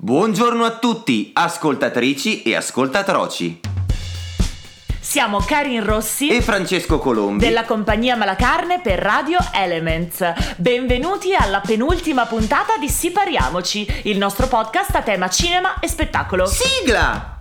Buongiorno a tutti, ascoltatrici e ascoltatroci. Siamo Karin Rossi E Francesco Colombi. della compagnia Malacarne per Radio Elements. Benvenuti alla penultima puntata di Sipariamoci, il nostro podcast a tema cinema e spettacolo. Sigla!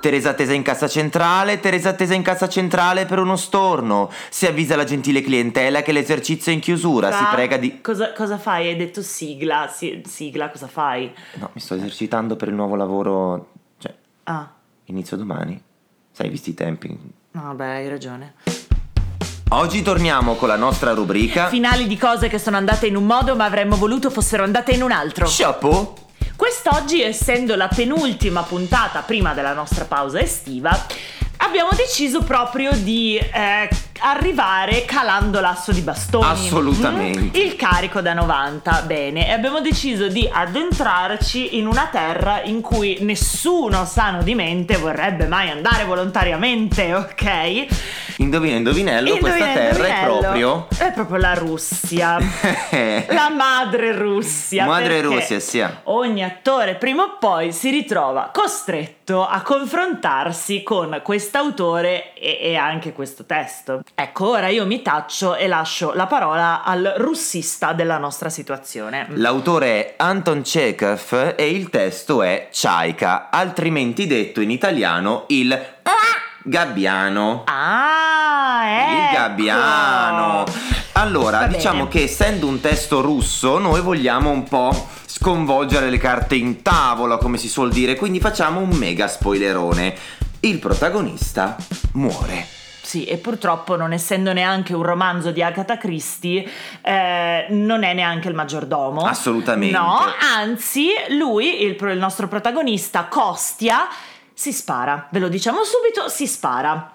Teresa attesa in cassa centrale, Teresa attesa in cassa centrale per uno storno. Si avvisa la gentile clientela che l'esercizio è in chiusura, si Fra, prega di... Cosa, cosa fai? Hai detto sigla. si- sigla, cosa fai? No, mi sto esercitando per il nuovo lavoro, cioè, Ah, inizio domani. Sai, visti i tempi. no, vabbè, hai ragione. Oggi torniamo con la nostra rubrica... Finali di cose che sono andate in un modo ma avremmo voluto fossero andate in un altro. Chapeau! Quest'oggi, essendo la penultima puntata prima della nostra pausa estiva, abbiamo deciso proprio di eh, arrivare calando l'asso di bastoni. Assolutamente. Mm? Il carico da 90. Bene, e abbiamo deciso di addentrarci in una terra in cui nessuno sano di mente vorrebbe mai andare volontariamente, ok? Indovina, indovinello, questa Indovina, terra è indovinello, proprio... È proprio la Russia. La madre Russia. Madre Russia, sì. Ogni attore prima o poi si ritrova costretto a confrontarsi con quest'autore e, e anche questo testo. Ecco, ora io mi taccio e lascio la parola al russista della nostra situazione. L'autore è Anton Chekhov e il testo è Chaika, altrimenti detto in italiano il gabbiano. Ah. Il gabbiano. Allora, diciamo che essendo un testo russo, noi vogliamo un po' sconvolgere le carte in tavola, come si suol dire, quindi facciamo un mega spoilerone. Il protagonista muore. Sì, e purtroppo non essendo neanche un romanzo di Agatha Christie, eh, non è neanche il maggiordomo. Assolutamente. No, anzi, lui, il, il nostro protagonista, Costia, si spara. Ve lo diciamo subito, si spara.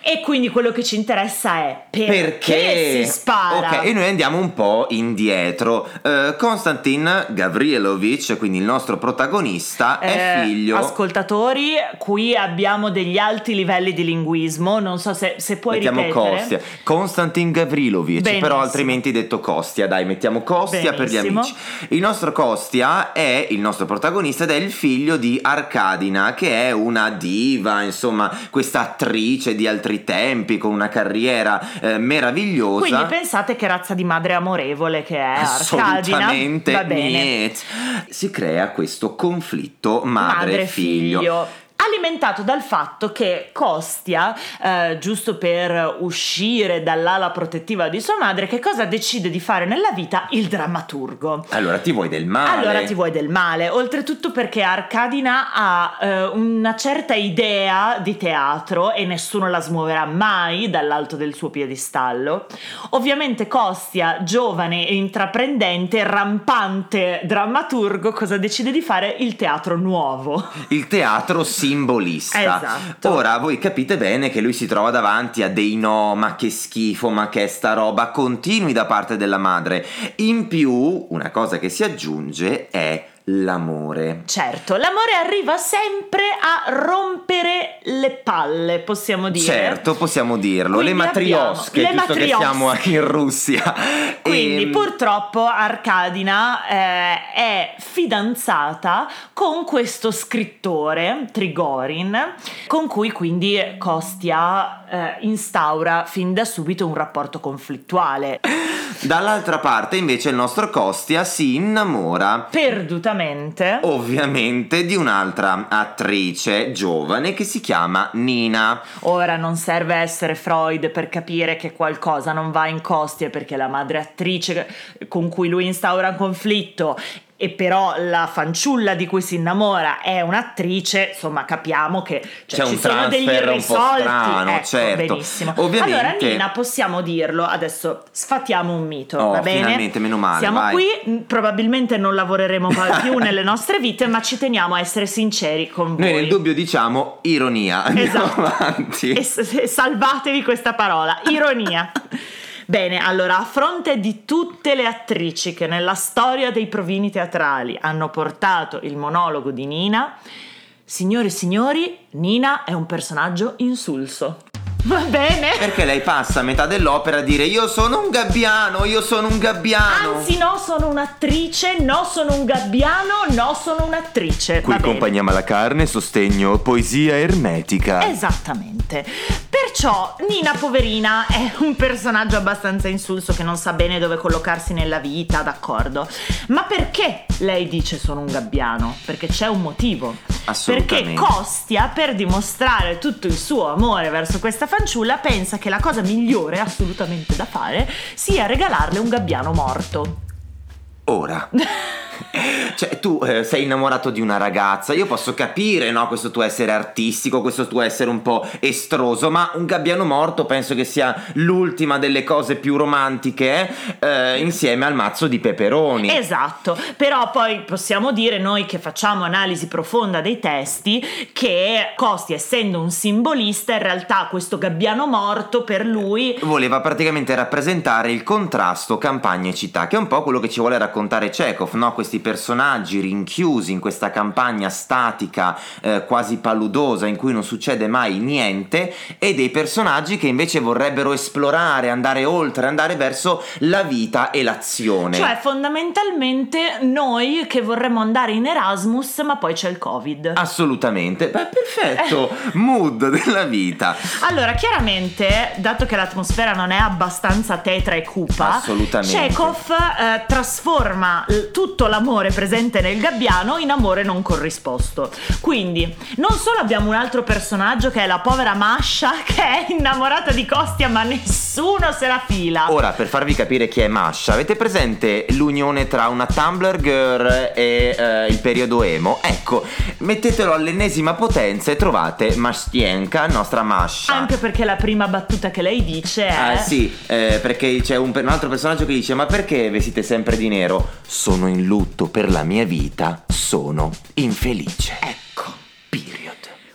E quindi quello che ci interessa è perché, si spara. Ok, e noi andiamo un po' indietro. Eh, Konstantin Gavrielovich, quindi il nostro protagonista, è Eh, figlio. Ascoltatori, qui abbiamo degli alti livelli di linguismo. Non so se, se puoi Mettiamo ripetere. Kostia. Konstantin Gavrilovic, Benissimo. però altrimenti detto Kostia, dai, mettiamo Kostia per gli Benissimo. amici. Il nostro Kostia è il nostro protagonista ed è il figlio di Arkadina, che è una diva, insomma, questa attrice di altri tempi con una carriera eh, meravigliosa. Quindi pensate che razza di madre amorevole che è Arcadina. Assolutamente bene. niet. Si crea questo conflitto madre e figlio. Alimentato dal fatto che Costia, eh, giusto per uscire dall'ala protettiva di sua madre, che cosa decide di fare nella vita? Il drammaturgo. Allora ti vuoi del male? Allora ti vuoi del male, oltretutto perché Arcadina ha eh, una certa idea di teatro e nessuno la smuoverà mai dall'alto del suo piedistallo. Ovviamente Costia, giovane e intraprendente, rampante drammaturgo, cosa decide di fare? Il teatro nuovo. Il teatro simbolista. Esatto. Ora voi capite bene che lui si trova davanti a dei no, ma che schifo, ma che sta roba continui da parte della madre. In più, una cosa che si aggiunge è l'amore. Certo, l'amore arriva sempre a rompere le palle, possiamo dire. Certo, possiamo dirlo. Quindi le matriosche, le visto che matriosche. siamo anche in Russia. Quindi Ehm, purtroppo Arcadina eh, è fidanzata con questo scrittore, Trigorin, con cui quindi Costia eh, instaura fin da subito un rapporto conflittuale. Dall'altra parte invece il nostro Kostia si innamora Perdutamente. ovviamente di un'altra attrice giovane che si chiama Nina. Ora non serve essere Freud per capire che qualcosa non va in Costia perché la madre attrice con cui lui instaura un conflitto e però la fanciulla di cui si innamora è un'attrice, insomma capiamo che cioè, ci sono degli irrisolti. strano, ecco, certo. benissimo. Ovviamente- Allora Nina possiamo dirlo, adesso sfatiamo un mito, Oh, va bene? finalmente, meno male, Siamo vai. qui, probabilmente non lavoreremo mai più nelle nostre vite, ma ci teniamo a essere sinceri con voi. Noi nel dubbio diciamo ironia. Andiamo Esatto. avanti. E s- salvatevi questa parola, ironia. Bene, allora, a fronte di tutte le attrici che nella storia dei provini teatrali hanno portato il monologo di Nina, signore e signori, Nina è un personaggio insulso. Va bene. Perché lei passa a metà dell'opera a dire io sono un gabbiano, io sono un gabbiano. Anzi, no, sono un'attrice, no, sono un gabbiano, no, sono un'attrice. Qui Va bene. compagnia Malacarne sostegno poesia ermetica. Esattamente. Perciò Nina poverina è un personaggio abbastanza insulso che non sa bene dove collocarsi nella vita, d'accordo. Ma perché lei dice sono un gabbiano? Perché c'è un motivo. Assolutamente. Perché Costia, per dimostrare tutto il suo amore verso questa fanciulla, pensa che la cosa migliore assolutamente da fare sia regalarle un gabbiano morto. Ora. Cioè, tu eh, sei innamorato di una ragazza, io posso capire, no, questo tuo essere artistico, questo tuo essere un po' estroso, ma un gabbiano morto penso che sia l'ultima delle cose più romantiche, eh, insieme al mazzo di peperoni. Esatto, però poi possiamo dire noi che facciamo analisi profonda dei testi che Costi essendo un simbolista in realtà questo gabbiano morto per lui Voleva praticamente rappresentare il contrasto campagna e città, che è un po' quello che ci vuole raccontare Chekhov, no? Questi personaggi rinchiusi in questa campagna statica, eh, quasi paludosa, in cui non succede mai niente, e dei personaggi che invece vorrebbero esplorare, andare oltre, andare verso la vita e l'azione. cioè fondamentalmente noi che vorremmo andare in Erasmus ma poi c'è il Covid. Assolutamente, beh, perfetto, mood della vita. Allora, chiaramente, dato che l'atmosfera non è abbastanza tetra e cupa. Chekhov eh, trasforma tutto l'amore presente nel gabbiano in amore non corrisposto. Quindi, non solo abbiamo un altro personaggio che è la povera Masha, che è innamorata di Costia, ma nessuno se la fila. Ora, per farvi capire chi è Masha, avete presente l'unione tra una Tumblr girl e eh, il periodo emo? Ecco, mettetelo all'ennesima potenza e trovate Mastienka, nostra Masha. Anche perché la prima battuta che lei dice è... Ah sì, eh, perché c'è un, un altro personaggio che dice ma perché vestite sempre di nero? Sono in lutto per la mia vita, sono infelice.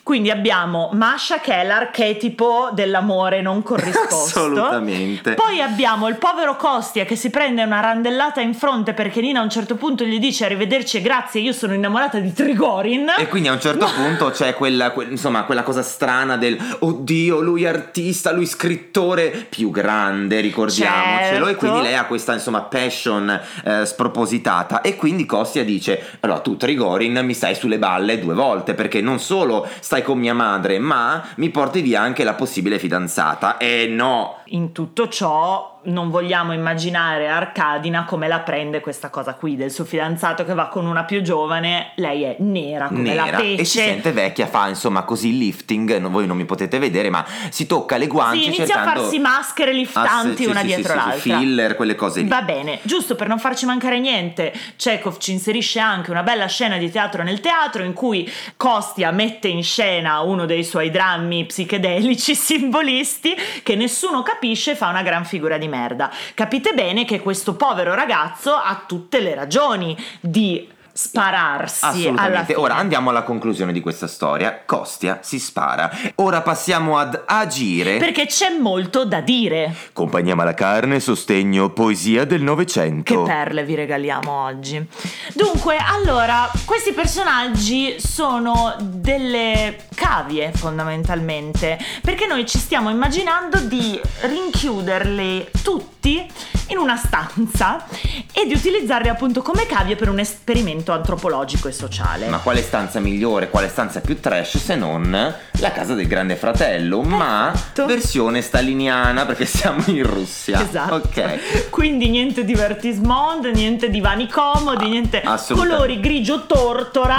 Quindi abbiamo Masha che è l'archetipo dell'amore non corrisposto. Assolutamente. Poi abbiamo il povero Costia che si prende una randellata in fronte perché Nina a un certo punto gli dice arrivederci e grazie, io sono innamorata di Trigorin. E quindi a un certo punto c'è quella, que- insomma, quella cosa strana del oddio, lui artista, lui scrittore più grande, ricordiamocelo. Certo. E quindi lei ha questa insomma passion eh, spropositata. E quindi Costia dice: Allora tu, Trigorin, mi stai sulle balle due volte perché non solo stai con mia madre, ma mi porti via anche la possibile fidanzata. E no, In tutto ciò non vogliamo immaginare Arcadina come la prende questa cosa qui del suo fidanzato che va con una più giovane, lei è nera come la nera pece. e si sente vecchia, fa insomma così lifting. no, voi non mi potete vedere, ma si tocca le guance. Sì, inizia cercando... a farsi maschere Ah, liftanti sì, sì, una sì, dietro l'altra. filler, quelle cose lì. Va bene, giusto per non farci mancare niente, Chekhov ci inserisce anche una bella scena di teatro nel teatro in cui Kostia mette in scena uno dei suoi drammi psichedelici simbolisti che nessuno capisce e fa una gran figura di merda. Capite bene che questo povero ragazzo ha tutte le ragioni di spararsi Assolutamente. Ora andiamo alla conclusione di questa storia. Costia si spara. Ora passiamo ad agire. Perché c'è molto da dire. Compagnia Malacarne, sostegno poesia del Che Novecento. perle vi regaliamo oggi. Dunque, allora, questi personaggi sono delle cavie fondamentalmente, perché noi ci stiamo immaginando di rinchiuderli tutti in una stanza e di utilizzarli appunto come cavie per un esperimento antropologico e sociale. Ma quale stanza migliore, quale stanza più trash se non la casa del grande fratello, ma Perfetto. versione staliniana perché siamo in Russia. Esatto. Ok. Quindi niente divertisement, niente divani comodi, niente colori grigio tortora.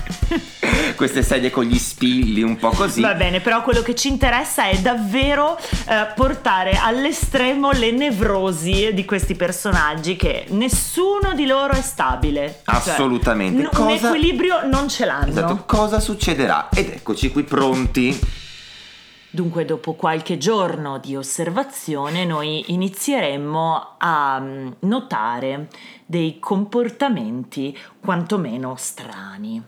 Queste sedie con gli spilli, un po' così. Va bene, però quello che ci interessa è davvero eh, portare all'estremo le nevrosi di questi personaggi che nessuno di loro è stabile. Cioè, Assolutamente. n- un Cosa- equilibrio non ce l'hanno. Esatto, cosa succederà? Ed eccoci qui pronti. Dunque, dopo qualche giorno di osservazione, noi inizieremmo a mm, notare dei comportamenti quantomeno strani.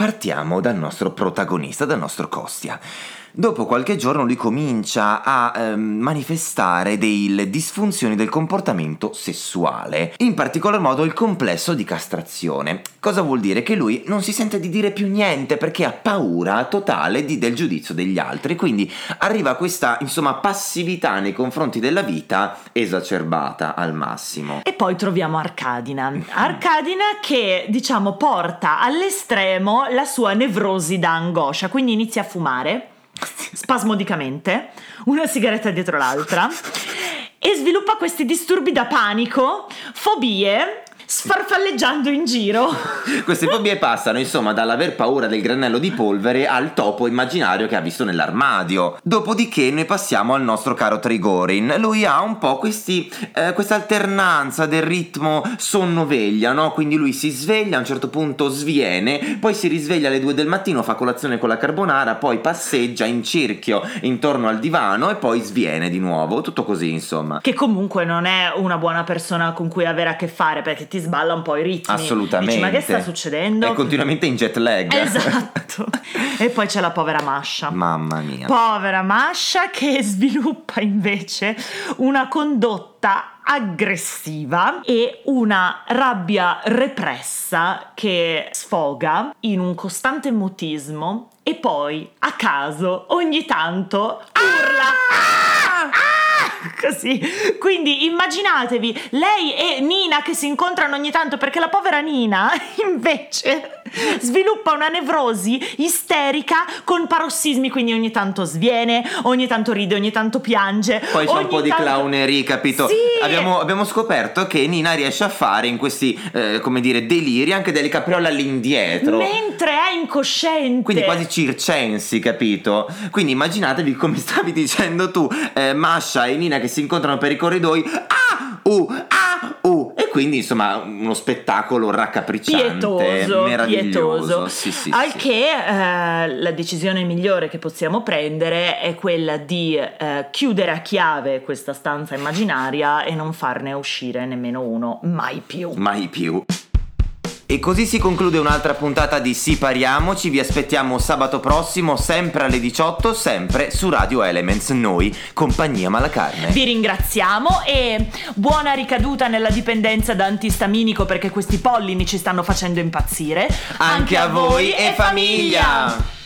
Partiamo dal nostro protagonista, dal nostro Costia. Dopo qualche giorno lui comincia a ehm, manifestare delle disfunzioni del comportamento sessuale, in particolar modo il complesso di castrazione. Cosa vuol dire? Che lui non si sente di dire più niente perché ha paura totale di, del giudizio degli altri, quindi arriva questa insomma passività nei confronti della vita esacerbata al massimo. E poi troviamo Arcadina. Arcadina che diciamo porta all'estremo la sua nevrosi da angoscia, quindi inizia a fumare spasmodicamente, una sigaretta dietro l'altra, e sviluppa questi disturbi da panico, fobie sfarfalleggiando in giro. Queste fobie passano insomma dall'aver paura del granello di polvere al topo immaginario che ha visto nell'armadio. Dopodiché noi passiamo al nostro caro Trigorin. Lui ha un po' questi, eh, questa alternanza del ritmo sonno-veglia, no? Quindi lui si sveglia, a un certo punto sviene, poi si risveglia alle due del mattino, fa colazione con la carbonara, poi passeggia in cerchio intorno al divano e poi sviene di nuovo. Tutto così insomma. Che comunque non è una buona persona con cui avere a che fare perché ti ti sballa un po' i ritmi. Assolutamente. Dici, ma che sta succedendo? È continuamente in jet lag. Esatto. e poi c'è la povera Masha. Mamma mia. Povera Masha che sviluppa invece una condotta aggressiva e una rabbia repressa che sfoga in un costante mutismo e poi a caso ogni tanto urla. Ah! Così. Quindi immaginatevi lei e Nina che si incontrano ogni tanto perché la povera Nina invece sviluppa una nevrosi isterica con parossismi, quindi ogni tanto sviene, ogni tanto ride, ogni tanto piange. Poi c'è un po' di tanto... clownery, capito? Sì. Abbiamo, abbiamo, scoperto che Nina riesce a fare in questi, eh, come dire, deliri anche delle capriole all'indietro. Mentre è incosciente. Quindi quasi circensi, capito? Quindi immaginatevi come stavi dicendo tu, eh, Masha e Nina che si incontrano per i corridoi. Ah! Uh! Ah! Uh! E quindi insomma uno spettacolo raccapricciante, pietoso, meraviglioso. Pietoso. Sì, sì, Al sì. che eh, la decisione migliore che possiamo prendere è quella di eh, chiudere a chiave questa stanza immaginaria e non farne uscire nemmeno uno, mai più. Mai più. E così si conclude un'altra puntata di Si Pariamoci, vi aspettiamo sabato prossimo, sempre alle 18, sempre su Radio Elements, noi, compagnia Malacarne. Vi ringraziamo e buona ricaduta nella dipendenza da antistaminico perché questi pollini ci stanno facendo impazzire. Anche, a voi e famiglia.